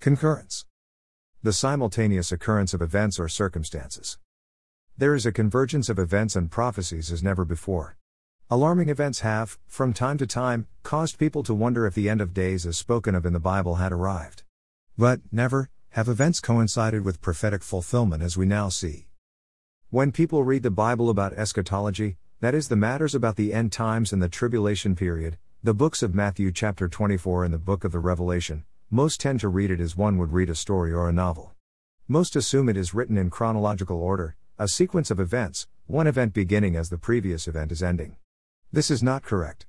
Concurrence. The simultaneous occurrence of events or circumstances. There is a convergence of events and prophecies as never before. Alarming events have, from time to time, caused people to wonder if the end of days as spoken of in the Bible had arrived. But, never, have events coincided with prophetic fulfillment as we now see. When people read the Bible about eschatology, that is, the matters about the end times and the tribulation period, the books of Matthew chapter 24 and the book of the Revelation, most tend to read it as one would read a story or a novel. Most assume it is written in chronological order, a sequence of events, one event beginning as the previous event is ending. This is not correct.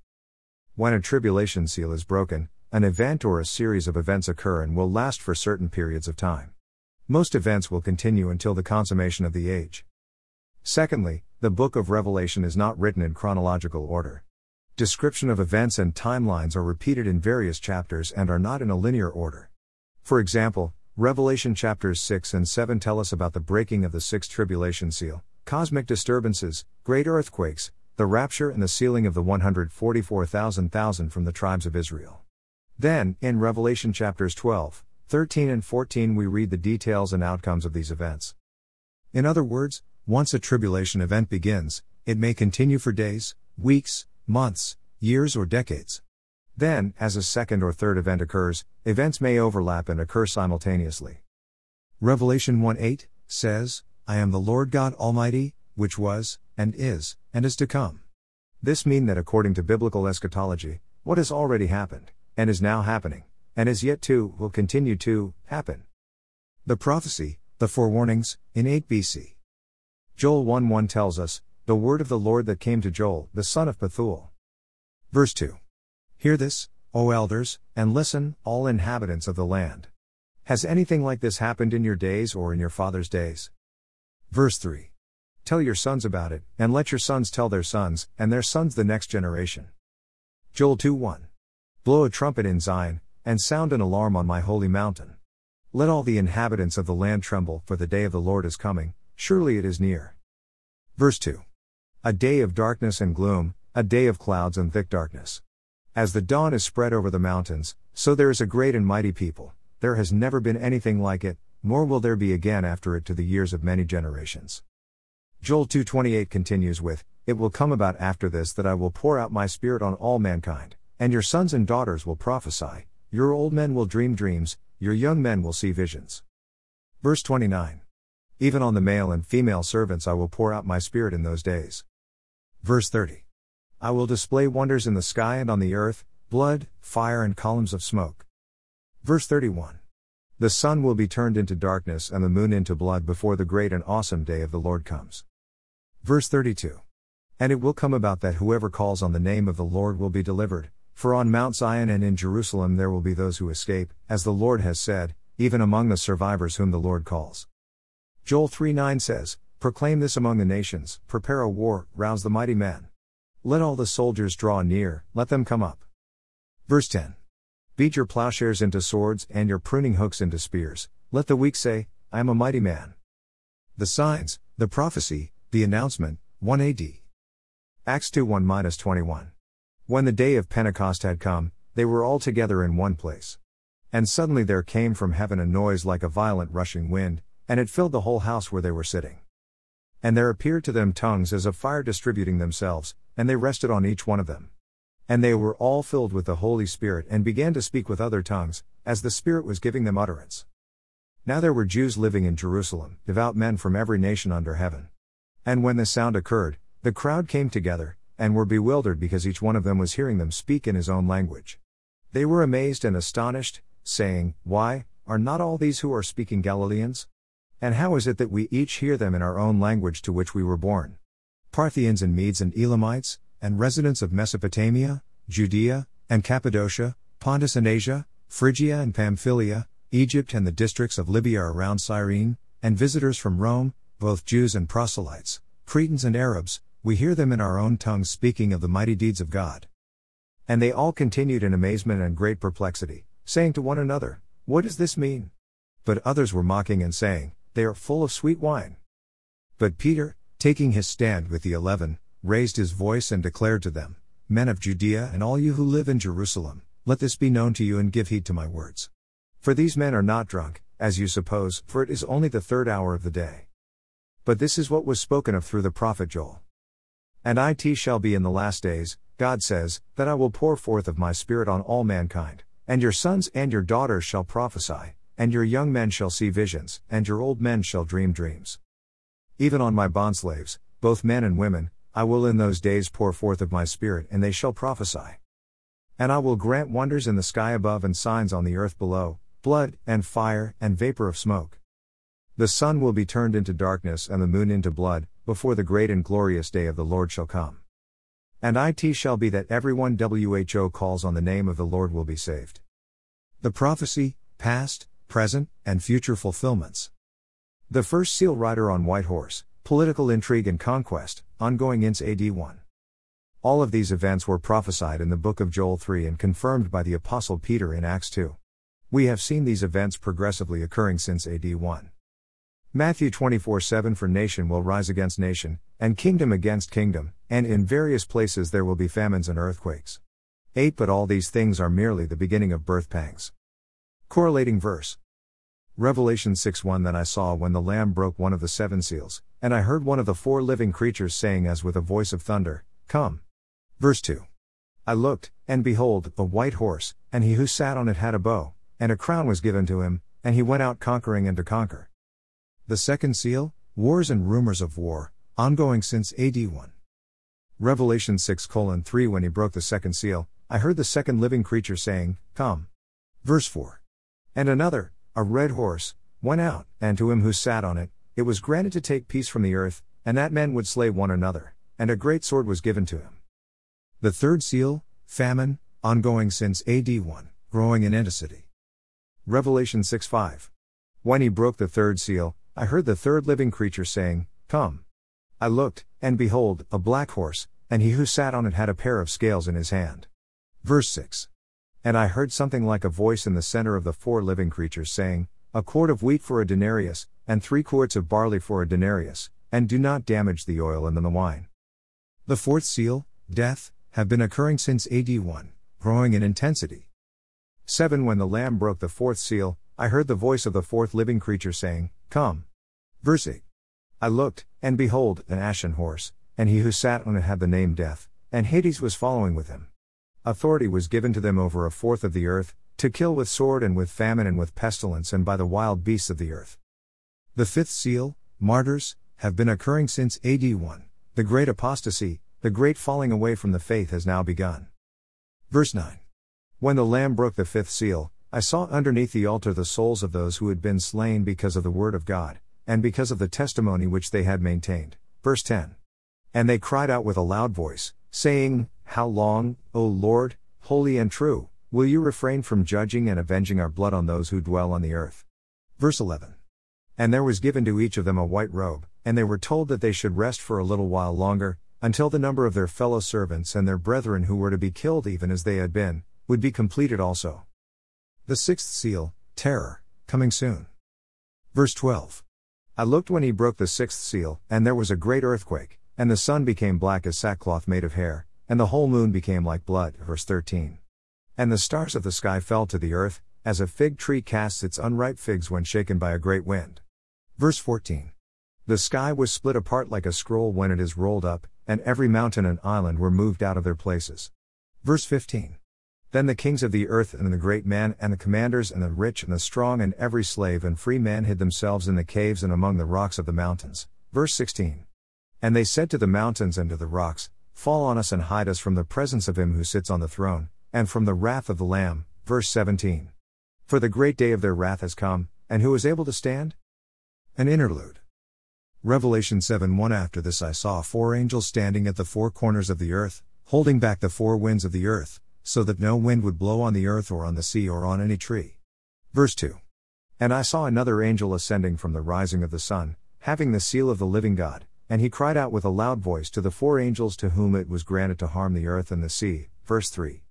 When a tribulation seal is broken, an event or a series of events occur and will last for certain periods of time. Most events will continue until the consummation of the age. Secondly, the book of Revelation is not written in chronological order. Description of events and timelines are repeated in various chapters and are not in a linear order. For example, Revelation chapters 6 and 7 tell us about the breaking of the sixth tribulation seal, cosmic disturbances, great earthquakes, the rapture and the sealing of the 144,000 from the tribes of Israel. Then, in Revelation chapters 12, 13, and 14, we read the details and outcomes of these events. In other words, once a tribulation event begins, it may continue for days, weeks, months, years, or decades. Then, as a second or third event occurs, events may overlap and occur simultaneously. Revelation 1 8 says, I am the Lord God Almighty, which was, and is, and is to come. This mean that according to biblical eschatology, what has already happened, and is now happening, and is yet to, will continue to, happen. The prophecy, the forewarnings, in 8 BC. Joel 1 1 tells us, The word of the Lord that came to Joel, the son of Pethuel. Verse 2. Hear this, O elders, and listen, all inhabitants of the land. Has anything like this happened in your days or in your father's days? Verse 3. Tell your sons about it, and let your sons tell their sons, and their sons the next generation. Joel 2 1. Blow a trumpet in Zion, and sound an alarm on my holy mountain. Let all the inhabitants of the land tremble, for the day of the Lord is coming, surely it is near. Verse 2. A day of darkness and gloom, a day of clouds and thick darkness. As the dawn is spread over the mountains, so there is a great and mighty people, there has never been anything like it, nor will there be again after it to the years of many generations. Joel 2:28 continues with, It will come about after this that I will pour out my spirit on all mankind, and your sons and daughters will prophesy, your old men will dream dreams, your young men will see visions. Verse 29. Even on the male and female servants I will pour out my spirit in those days. Verse 30. I will display wonders in the sky and on the earth, blood, fire, and columns of smoke. Verse 31. The sun will be turned into darkness and the moon into blood before the great and awesome day of the Lord comes. Verse 32. And it will come about that whoever calls on the name of the Lord will be delivered, for on Mount Zion and in Jerusalem there will be those who escape, as the Lord has said, even among the survivors whom the Lord calls. Joel 3 9 says, Proclaim this among the nations, prepare a war, rouse the mighty men. Let all the soldiers draw near, let them come up. Verse 10. Beat your plowshares into swords and your pruning hooks into spears, let the weak say, I am a mighty man. The signs, the prophecy, the announcement, 1 AD. Acts 2 1 21. When the day of Pentecost had come, they were all together in one place. And suddenly there came from heaven a noise like a violent rushing wind, and it filled the whole house where they were sitting. And there appeared to them tongues as of fire distributing themselves, and they rested on each one of them. And they were all filled with the Holy Spirit and began to speak with other tongues, as the Spirit was giving them utterance. Now there were Jews living in Jerusalem, devout men from every nation under heaven. And when the sound occurred, the crowd came together, and were bewildered because each one of them was hearing them speak in his own language. They were amazed and astonished, saying, Why, are not all these who are speaking Galileans? And how is it that we each hear them in our own language to which we were born? Parthians and Medes and Elamites, and residents of Mesopotamia, Judea, and Cappadocia, Pontus and Asia, Phrygia and Pamphylia, Egypt and the districts of Libya around Cyrene, and visitors from Rome, both Jews and proselytes, Cretans and Arabs, we hear them in our own tongues speaking of the mighty deeds of God. And they all continued in amazement and great perplexity, saying to one another, What does this mean? But others were mocking and saying, They are full of sweet wine. But Peter, taking his stand with the eleven, raised his voice and declared to them, Men of Judea and all you who live in Jerusalem, let this be known to you and give heed to my words. For these men are not drunk, as you suppose, for it is only the third hour of the day. But this is what was spoken of through the prophet Joel. And it shall be in the last days, God says, that I will pour forth of my Spirit on all mankind, and your sons and your daughters shall prophesy, and your young men shall see visions, and your old men shall dream dreams. Even on my bondslaves, both men and women, I will in those days pour forth of my Spirit, and they shall prophesy. And I will grant wonders in the sky above and signs on the earth below, blood, and fire, and vapor of smoke. The sun will be turned into darkness and the moon into blood, before the great and glorious day of the Lord shall come. And it shall be that everyone who calls on the name of the Lord will be saved. The prophecy, past, present, and future fulfillments. The first seal rider on white horse, political intrigue and conquest, ongoing ince AD 1. All of these events were prophesied in the book of Joel 3 and confirmed by the Apostle Peter in Acts 2. We have seen these events progressively occurring since AD 1. Matthew 24 7 For nation will rise against nation, and kingdom against kingdom, and in various places there will be famines and earthquakes. 8 But all these things are merely the beginning of birth pangs. Correlating verse Revelation 6 1 Then I saw when the Lamb broke one of the seven seals, and I heard one of the four living creatures saying as with a voice of thunder, Come. Verse 2. I looked, and behold, a white horse, and he who sat on it had a bow, and a crown was given to him, and he went out conquering and to conquer. The second seal, wars and rumors of war, ongoing since AD 1. Revelation 6 3 When he broke the second seal, I heard the second living creature saying, Come. Verse 4. And another, a red horse, went out, and to him who sat on it, it was granted to take peace from the earth, and that men would slay one another, and a great sword was given to him. The third seal, famine, ongoing since AD 1, growing in intensity. Revelation 6 5. When he broke the third seal, I heard the third living creature saying, Come. I looked, and behold, a black horse, and he who sat on it had a pair of scales in his hand. Verse 6. And I heard something like a voice in the center of the four living creatures saying, A quart of wheat for a denarius, and three quarts of barley for a denarius, and do not damage the oil and the wine. The fourth seal, death, have been occurring since AD 1, growing in intensity. 7 When the Lamb broke the fourth seal, I heard the voice of the fourth living creature saying, Come. Verse 8. I looked, and behold, an ashen horse, and he who sat on it had the name Death, and Hades was following with him. Authority was given to them over a fourth of the earth, to kill with sword and with famine and with pestilence and by the wild beasts of the earth. The fifth seal, martyrs, have been occurring since AD 1. The great apostasy, the great falling away from the faith has now begun. Verse 9. When the Lamb broke the fifth seal, I saw underneath the altar the souls of those who had been slain because of the word of God, and because of the testimony which they had maintained. Verse 10. And they cried out with a loud voice, saying, How long, O Lord, holy and true, will you refrain from judging and avenging our blood on those who dwell on the earth? Verse 11. And there was given to each of them a white robe, and they were told that they should rest for a little while longer, until the number of their fellow servants and their brethren who were to be killed even as they had been, would be completed also. The sixth seal, terror, coming soon. Verse 12. I looked when he broke the sixth seal, and there was a great earthquake, and the sun became black as sackcloth made of hair, and the whole moon became like blood. Verse 13. And the stars of the sky fell to the earth, as a fig tree casts its unripe figs when shaken by a great wind. Verse 14. The sky was split apart like a scroll when it is rolled up, and every mountain and island were moved out of their places. Verse 15. Then the kings of the earth and the great men and the commanders and the rich and the strong and every slave and free man hid themselves in the caves and among the rocks of the mountains. Verse 16. And they said to the mountains and to the rocks, Fall on us and hide us from the presence of him who sits on the throne, and from the wrath of the Lamb. Verse 17. For the great day of their wrath has come, and who is able to stand? An interlude. Revelation 7 1 After this I saw four angels standing at the four corners of the earth, holding back the four winds of the earth so that no wind would blow on the earth or on the sea or on any tree. Verse 2. And I saw another angel ascending from the rising of the sun, having the seal of the living God, and he cried out with a loud voice to the four angels to whom it was granted to harm the earth and the sea. Verse 3.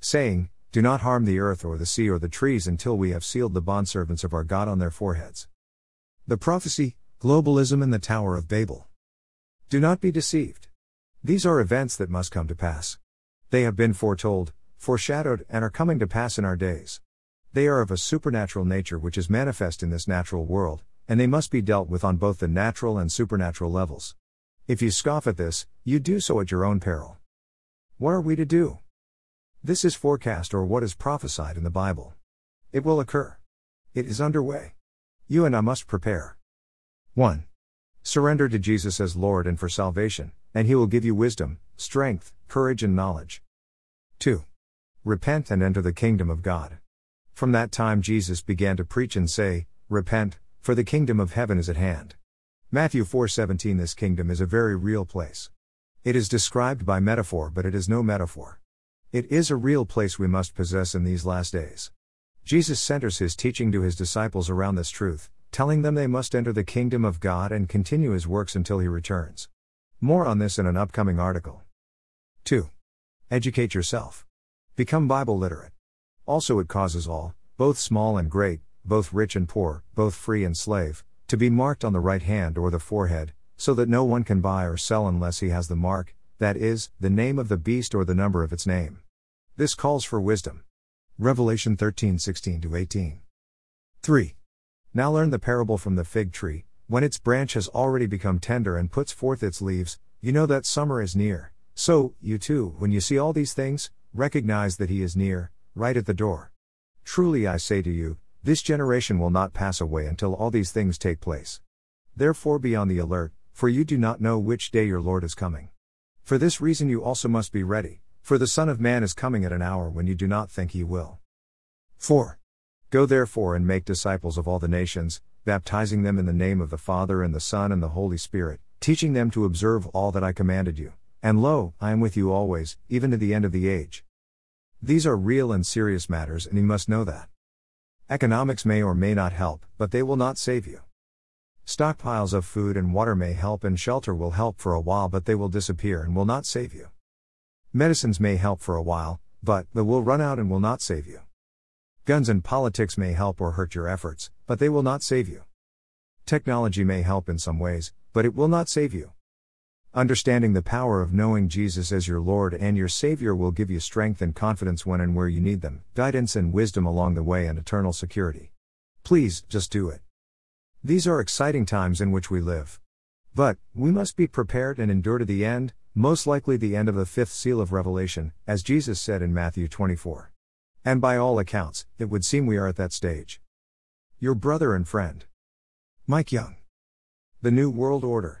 Saying, Do not harm the earth or the sea or the trees until we have sealed the bondservants of our God on their foreheads. The prophecy, globalism, and the Tower of Babel. Do not be deceived. These are events that must come to pass. They have been foretold, foreshadowed, and are coming to pass in our days. They are of a supernatural nature which is manifest in this natural world, and they must be dealt with on both the natural and supernatural levels. If you scoff at this, you do so at your own peril. What are we to do? This is forecast or what is prophesied in the Bible. It will occur. It is underway. You and I must prepare. 1. Surrender to Jesus as Lord and for salvation, and He will give you wisdom, strength, courage, and knowledge. 2. Repent and enter the kingdom of God. From that time Jesus began to preach and say, Repent, for the kingdom of heaven is at hand. Matthew 4:17 This kingdom is a very real place. It is described by metaphor but it is no metaphor. It is a real place we must possess in these last days. Jesus centers his teaching to his disciples around this truth, telling them they must enter the kingdom of God and continue his works until he returns. More on this in an upcoming article. 2. Educate yourself. Become Bible literate. Also, it causes all, both small and great, both rich and poor, both free and slave, to be marked on the right hand or the forehead, so that no one can buy or sell unless he has the mark, that is, the name of the beast or the number of its name. This calls for wisdom. Revelation 13 16 18. 3. Now learn the parable from the fig tree. When its branch has already become tender and puts forth its leaves, you know that summer is near. So, you too, when you see all these things, recognize that he is near, right at the door. Truly I say to you, this generation will not pass away until all these things take place. Therefore be on the alert, for you do not know which day your Lord is coming. For this reason you also must be ready, for the Son of Man is coming at an hour when you do not think he will. 4. Go therefore and make disciples of all the nations, baptizing them in the name of the Father and the Son and the Holy Spirit, teaching them to observe all that I commanded you. And lo, I am with you always, even to the end of the age. These are real and serious matters, and you must know that. Economics may or may not help, but they will not save you. Stockpiles of food and water may help, and shelter will help for a while, but they will disappear and will not save you. Medicines may help for a while, but they will run out and will not save you. Guns and politics may help or hurt your efforts, but they will not save you. Technology may help in some ways, but it will not save you. Understanding the power of knowing Jesus as your Lord and your Savior will give you strength and confidence when and where you need them, guidance and wisdom along the way, and eternal security. Please, just do it. These are exciting times in which we live. But, we must be prepared and endure to the end, most likely the end of the fifth seal of Revelation, as Jesus said in Matthew 24. And by all accounts, it would seem we are at that stage. Your brother and friend, Mike Young. The New World Order.